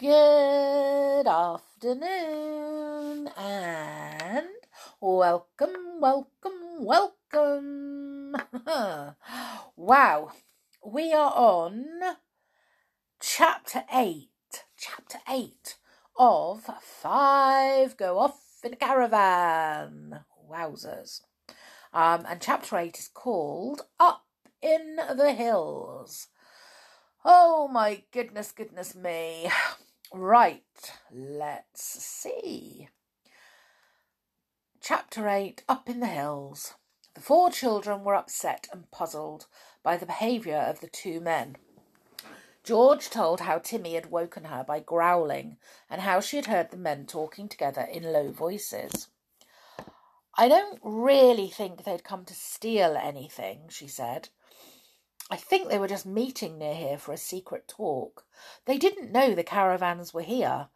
Good afternoon and welcome, welcome, welcome. wow, we are on chapter 8, chapter 8 of Five Go Off in a Caravan. Wowzers. Um, and chapter 8 is called Up in the Hills. Oh my goodness, goodness me. Right, let's see. Chapter 8 Up in the Hills. The four children were upset and puzzled by the behaviour of the two men. George told how Timmy had woken her by growling and how she had heard the men talking together in low voices. I don't really think they'd come to steal anything, she said. I think they were just meeting near here for a secret talk. They didn't know the caravans were here,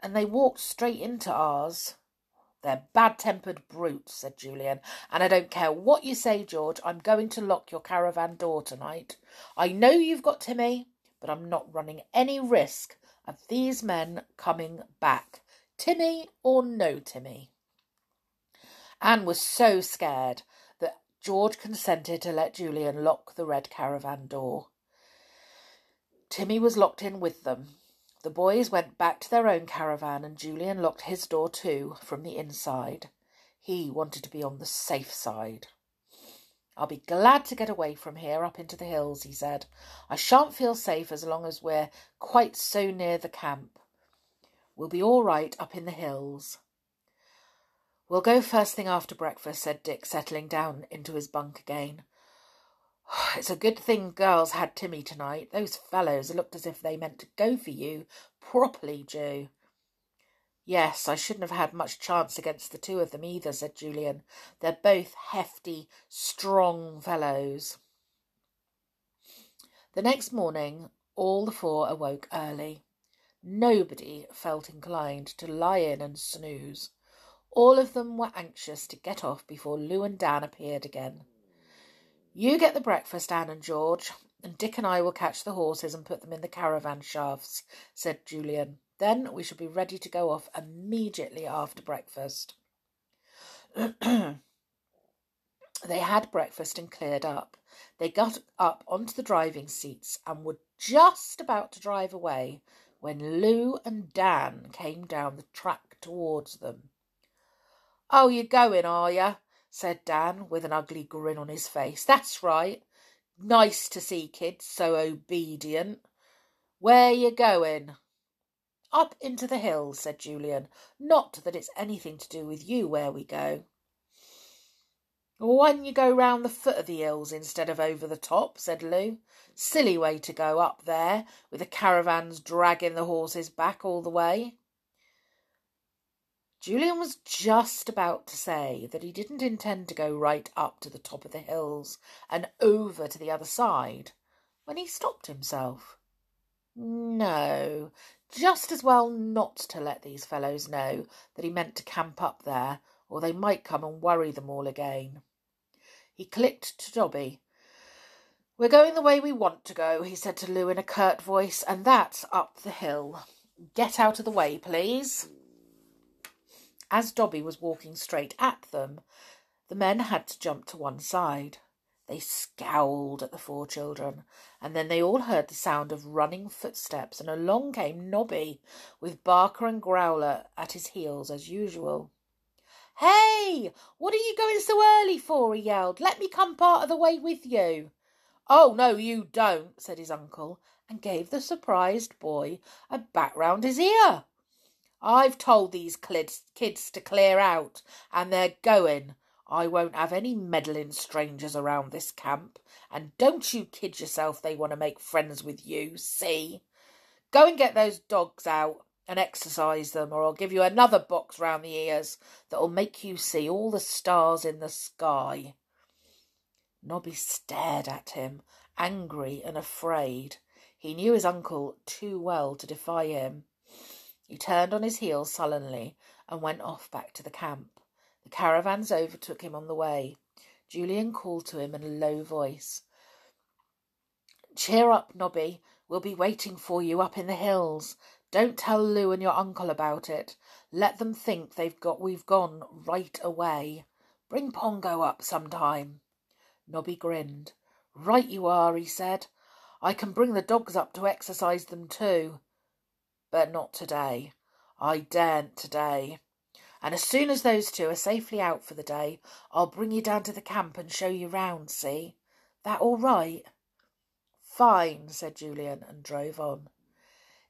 and they walked straight into ours. They're bad tempered brutes, said Julian, and I don't care what you say, George. I'm going to lock your caravan door tonight. I know you've got Timmy, but I'm not running any risk of these men coming back. Timmy or no Timmy. Anne was so scared George consented to let Julian lock the red caravan door. Timmy was locked in with them. The boys went back to their own caravan, and Julian locked his door too from the inside. He wanted to be on the safe side. I'll be glad to get away from here up into the hills, he said. I shan't feel safe as long as we're quite so near the camp. We'll be all right up in the hills. We'll go first thing after breakfast, said Dick, settling down into his bunk again. Oh, it's a good thing girls had Timmy tonight. Those fellows looked as if they meant to go for you properly, Ju. Yes, I shouldn't have had much chance against the two of them either, said Julian. They're both hefty, strong fellows. The next morning, all the four awoke early. Nobody felt inclined to lie in and snooze. All of them were anxious to get off before Lou and Dan appeared again. You get the breakfast, Anne and George, and Dick and I will catch the horses and put them in the caravan shafts, said Julian. Then we shall be ready to go off immediately after breakfast. they had breakfast and cleared up. They got up onto the driving seats and were just about to drive away when Lou and Dan came down the track towards them. Oh, you're going, are you? said Dan, with an ugly grin on his face. That's right. Nice to see kids so obedient. Where you going? Up into the hills, said Julian. Not that it's anything to do with you where we go. Why don't you go round the foot of the hills instead of over the top? said Lou. Silly way to go up there, with the caravans dragging the horses back all the way. Julian was just about to say that he didn't intend to go right up to the top of the hills and over to the other side when he stopped himself. No, just as well not to let these fellows know that he meant to camp up there, or they might come and worry them all again. He clicked to Dobby. We're going the way we want to go, he said to Lou in a curt voice, and that's up the hill. Get out of the way, please. As Dobby was walking straight at them, the men had to jump to one side. They scowled at the four children, and then they all heard the sound of running footsteps, and along came Nobby, with Barker and Growler at his heels as usual. Hey, what are you going so early for? he yelled. Let me come part of the way with you. Oh, no, you don't, said his uncle, and gave the surprised boy a bat round his ear. I've told these kids to clear out, and they're going. I won't have any meddling strangers around this camp, and don't you kid yourself they want to make friends with you, see? Go and get those dogs out and exercise them, or I'll give you another box round the ears that'll make you see all the stars in the sky. Nobby stared at him, angry and afraid. He knew his uncle too well to defy him. He turned on his heel sullenly and went off back to the camp. The caravans overtook him on the way. Julian called to him in a low voice. Cheer up, Nobby. We'll be waiting for you up in the hills. Don't tell Lou and your uncle about it. Let them think they've got we've gone right away. Bring Pongo up sometime. Nobby grinned. Right you are, he said. I can bring the dogs up to exercise them too. But not today. I daren't today. And as soon as those two are safely out for the day, I'll bring you down to the camp and show you round, see? That all right? Fine, said Julian, and drove on.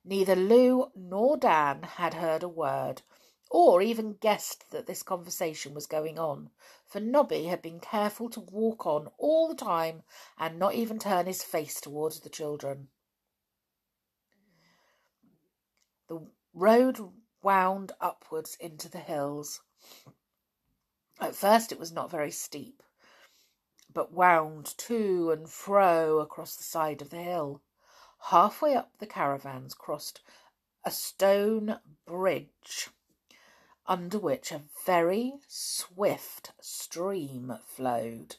Neither Lou nor Dan had heard a word, or even guessed that this conversation was going on, for Nobby had been careful to walk on all the time and not even turn his face towards the children. The road wound upwards into the hills. At first it was not very steep, but wound to and fro across the side of the hill. Halfway up the caravans crossed a stone bridge under which a very swift stream flowed.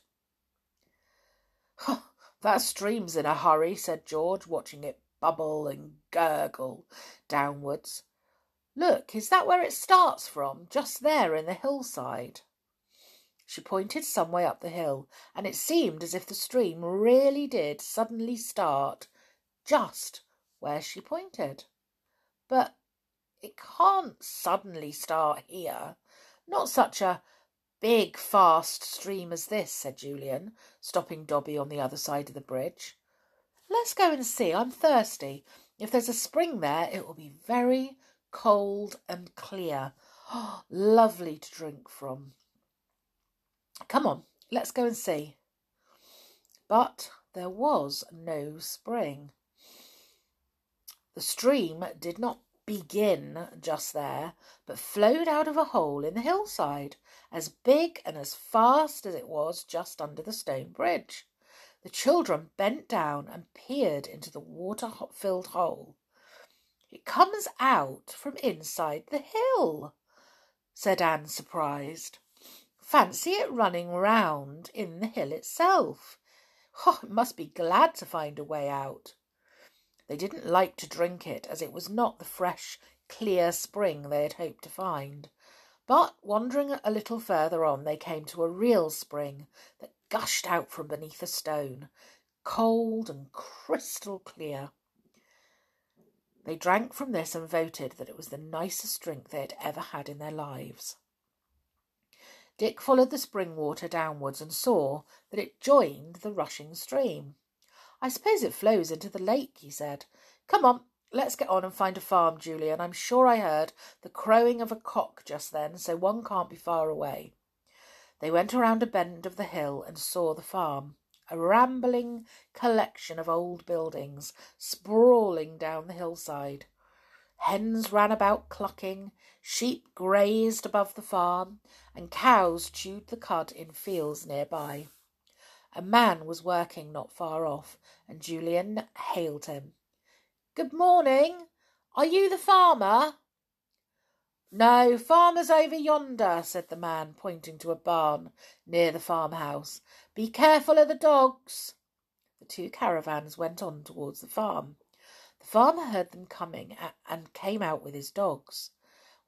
that stream's in a hurry, said George, watching it bubble and gurgle downwards. Look, is that where it starts from? Just there in the hillside. She pointed some way up the hill, and it seemed as if the stream really did suddenly start just where she pointed. But it can't suddenly start here. Not such a big, fast stream as this, said Julian, stopping Dobby on the other side of the bridge. Let's go and see. I'm thirsty. If there's a spring there, it will be very cold and clear. Lovely to drink from. Come on, let's go and see. But there was no spring. The stream did not begin just there, but flowed out of a hole in the hillside, as big and as fast as it was just under the stone bridge. The children bent down and peered into the water filled hole. It comes out from inside the hill, said Anne, surprised. Fancy it running round in the hill itself. Oh, it must be glad to find a way out. They didn't like to drink it, as it was not the fresh, clear spring they had hoped to find. But wandering a little further on, they came to a real spring that gushed out from beneath a stone, cold and crystal clear. They drank from this and voted that it was the nicest drink they had ever had in their lives. Dick followed the spring water downwards and saw that it joined the rushing stream. I suppose it flows into the lake, he said. Come on, let's get on and find a farm, Julian. I'm sure I heard the crowing of a cock just then, so one can't be far away. They went around a bend of the hill and saw the farm, a rambling collection of old buildings sprawling down the hillside. Hens ran about clucking, sheep grazed above the farm, and cows chewed the cud in fields near by. A man was working not far off, and Julian hailed him. Good morning. Are you the farmer? No, farmer's over yonder, said the man, pointing to a barn near the farmhouse. Be careful of the dogs. The two caravans went on towards the farm. The farmer heard them coming and came out with his dogs.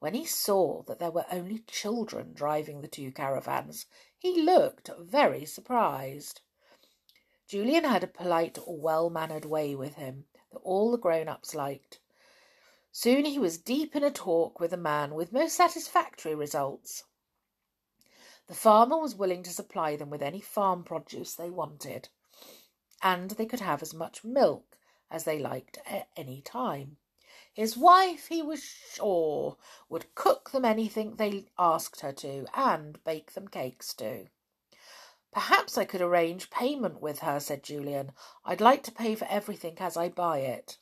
When he saw that there were only children driving the two caravans, he looked very surprised. Julian had a polite, well mannered way with him that all the grown ups liked. Soon he was deep in a talk with a man with most satisfactory results. The farmer was willing to supply them with any farm produce they wanted, and they could have as much milk as they liked at any time. His wife, he was sure, would cook them anything they asked her to, and bake them cakes too. Perhaps I could arrange payment with her, said Julian. I'd like to pay for everything as I buy it.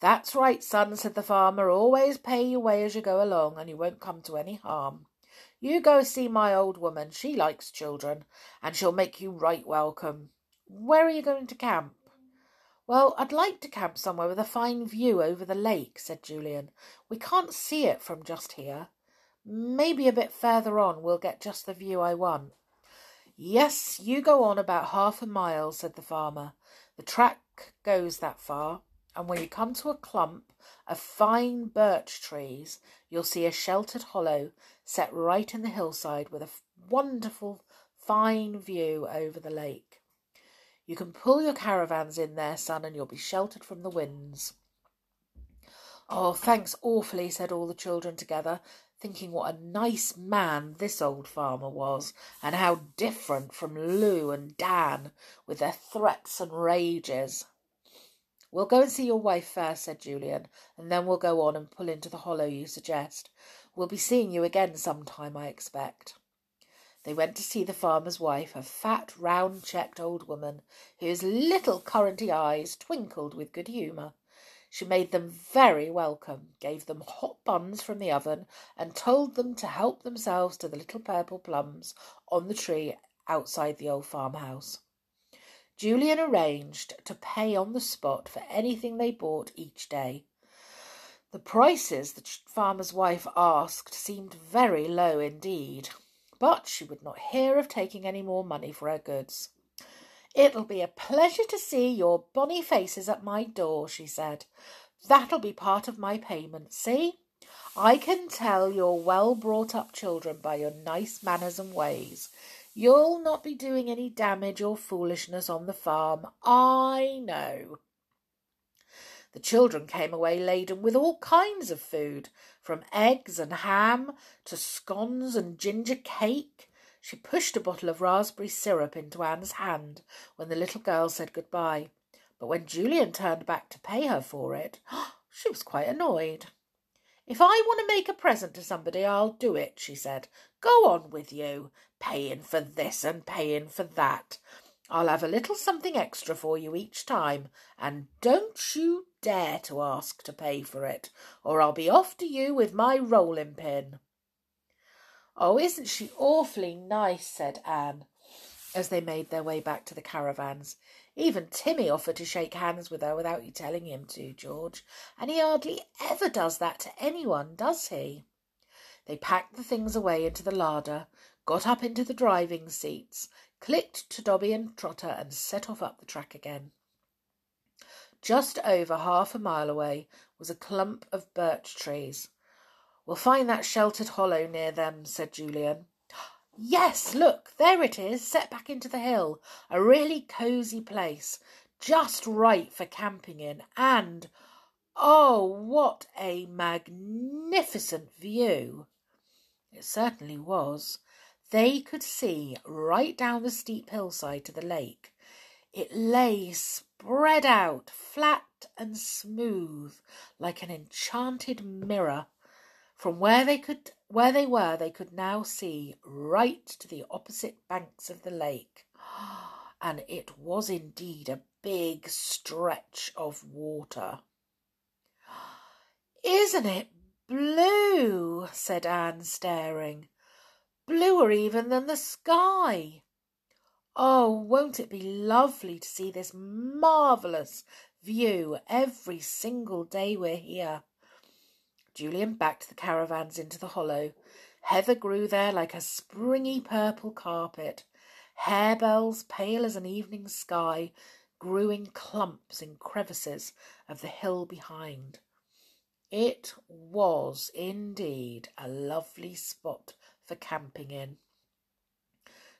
That's right, son, said the farmer. Always pay your way as you go along, and you won't come to any harm. You go see my old woman. She likes children, and she'll make you right welcome. Where are you going to camp? Well, I'd like to camp somewhere with a fine view over the lake, said Julian. We can't see it from just here. Maybe a bit further on we'll get just the view I want. Yes, you go on about half a mile, said the farmer. The track goes that far, and when you come to a clump of fine birch trees, you'll see a sheltered hollow set right in the hillside with a wonderful fine view over the lake. You can pull your caravans in there, son, and you'll be sheltered from the winds. Oh, thanks awfully, said all the children together, thinking what a nice man this old farmer was, and how different from Lou and Dan with their threats and rages. We'll go and see your wife first, said Julian, and then we'll go on and pull into the hollow you suggest. We'll be seeing you again some time, I expect. They went to see the farmer's wife, a fat, round checked old woman, whose little curranty eyes twinkled with good humour. She made them very welcome, gave them hot buns from the oven, and told them to help themselves to the little purple plums on the tree outside the old farmhouse. Julian arranged to pay on the spot for anything they bought each day. The prices the farmer's wife asked seemed very low indeed but she would not hear of taking any more money for her goods. It'll be a pleasure to see your bonny faces at my door, she said. That'll be part of my payment, see? I can tell you're well brought up children by your nice manners and ways. You'll not be doing any damage or foolishness on the farm, I know. The children came away laden with all kinds of food, from eggs and ham to scones and ginger cake. She pushed a bottle of raspberry syrup into Anne's hand when the little girl said good-bye. But when Julian turned back to pay her for it, she was quite annoyed. If I want to make a present to somebody, I'll do it, she said. Go on with you, paying for this and paying for that. I'll have a little something extra for you each time, and don't you dare to ask to pay for it, or I'll be off to you with my rolling pin. Oh, isn't she awfully nice? said Anne, as they made their way back to the caravans. Even Timmy offered to shake hands with her without you telling him to, George, and he hardly ever does that to anyone, does he? They packed the things away into the larder, got up into the driving seats, clicked to Dobby and Trotter, and set off up the track again. Just over half a mile away was a clump of birch trees. We'll find that sheltered hollow near them, said Julian. Yes, look, there it is, set back into the hill. A really cosy place, just right for camping in, and oh, what a magnificent view! It certainly was. They could see right down the steep hillside to the lake. It lay spread out, flat and smooth, like an enchanted mirror. From where they could where they were they could now see right to the opposite banks of the lake. And it was indeed a big stretch of water. Isn't it blue? said Anne, staring bluer even than the sky. Oh, won't it be lovely to see this marvellous view every single day we're here? Julian backed the caravans into the hollow. Heather grew there like a springy purple carpet. Harebells, pale as an evening sky, grew in clumps in crevices of the hill behind. It was indeed a lovely spot for camping in.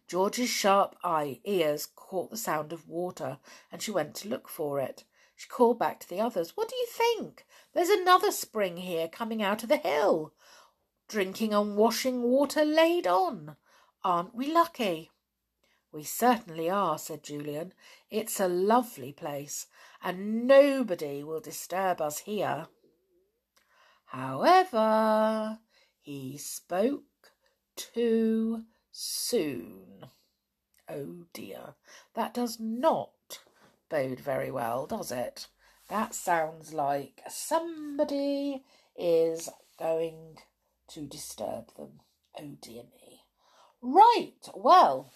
George's sharp eye ears caught the sound of water, and she went to look for it. She called back to the others. What do you think? There's another spring here coming out of the hill. Drinking and washing water laid on. Aren't we lucky? We certainly are, said Julian. It's a lovely place, and nobody will disturb us here. However, he spoke too soon. Oh dear, that does not bode very well, does it? That sounds like somebody is going to disturb them. Oh dear me. Right, well,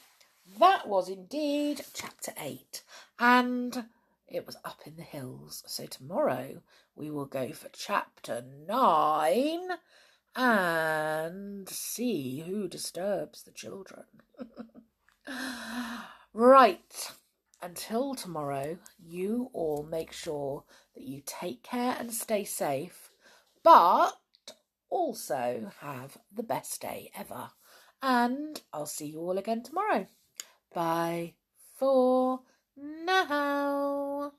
that was indeed chapter 8, and it was up in the hills. So tomorrow we will go for chapter 9 and see who disturbs the children. right. until tomorrow, you all make sure that you take care and stay safe, but also have the best day ever. And I'll see you all again tomorrow. Bye for no.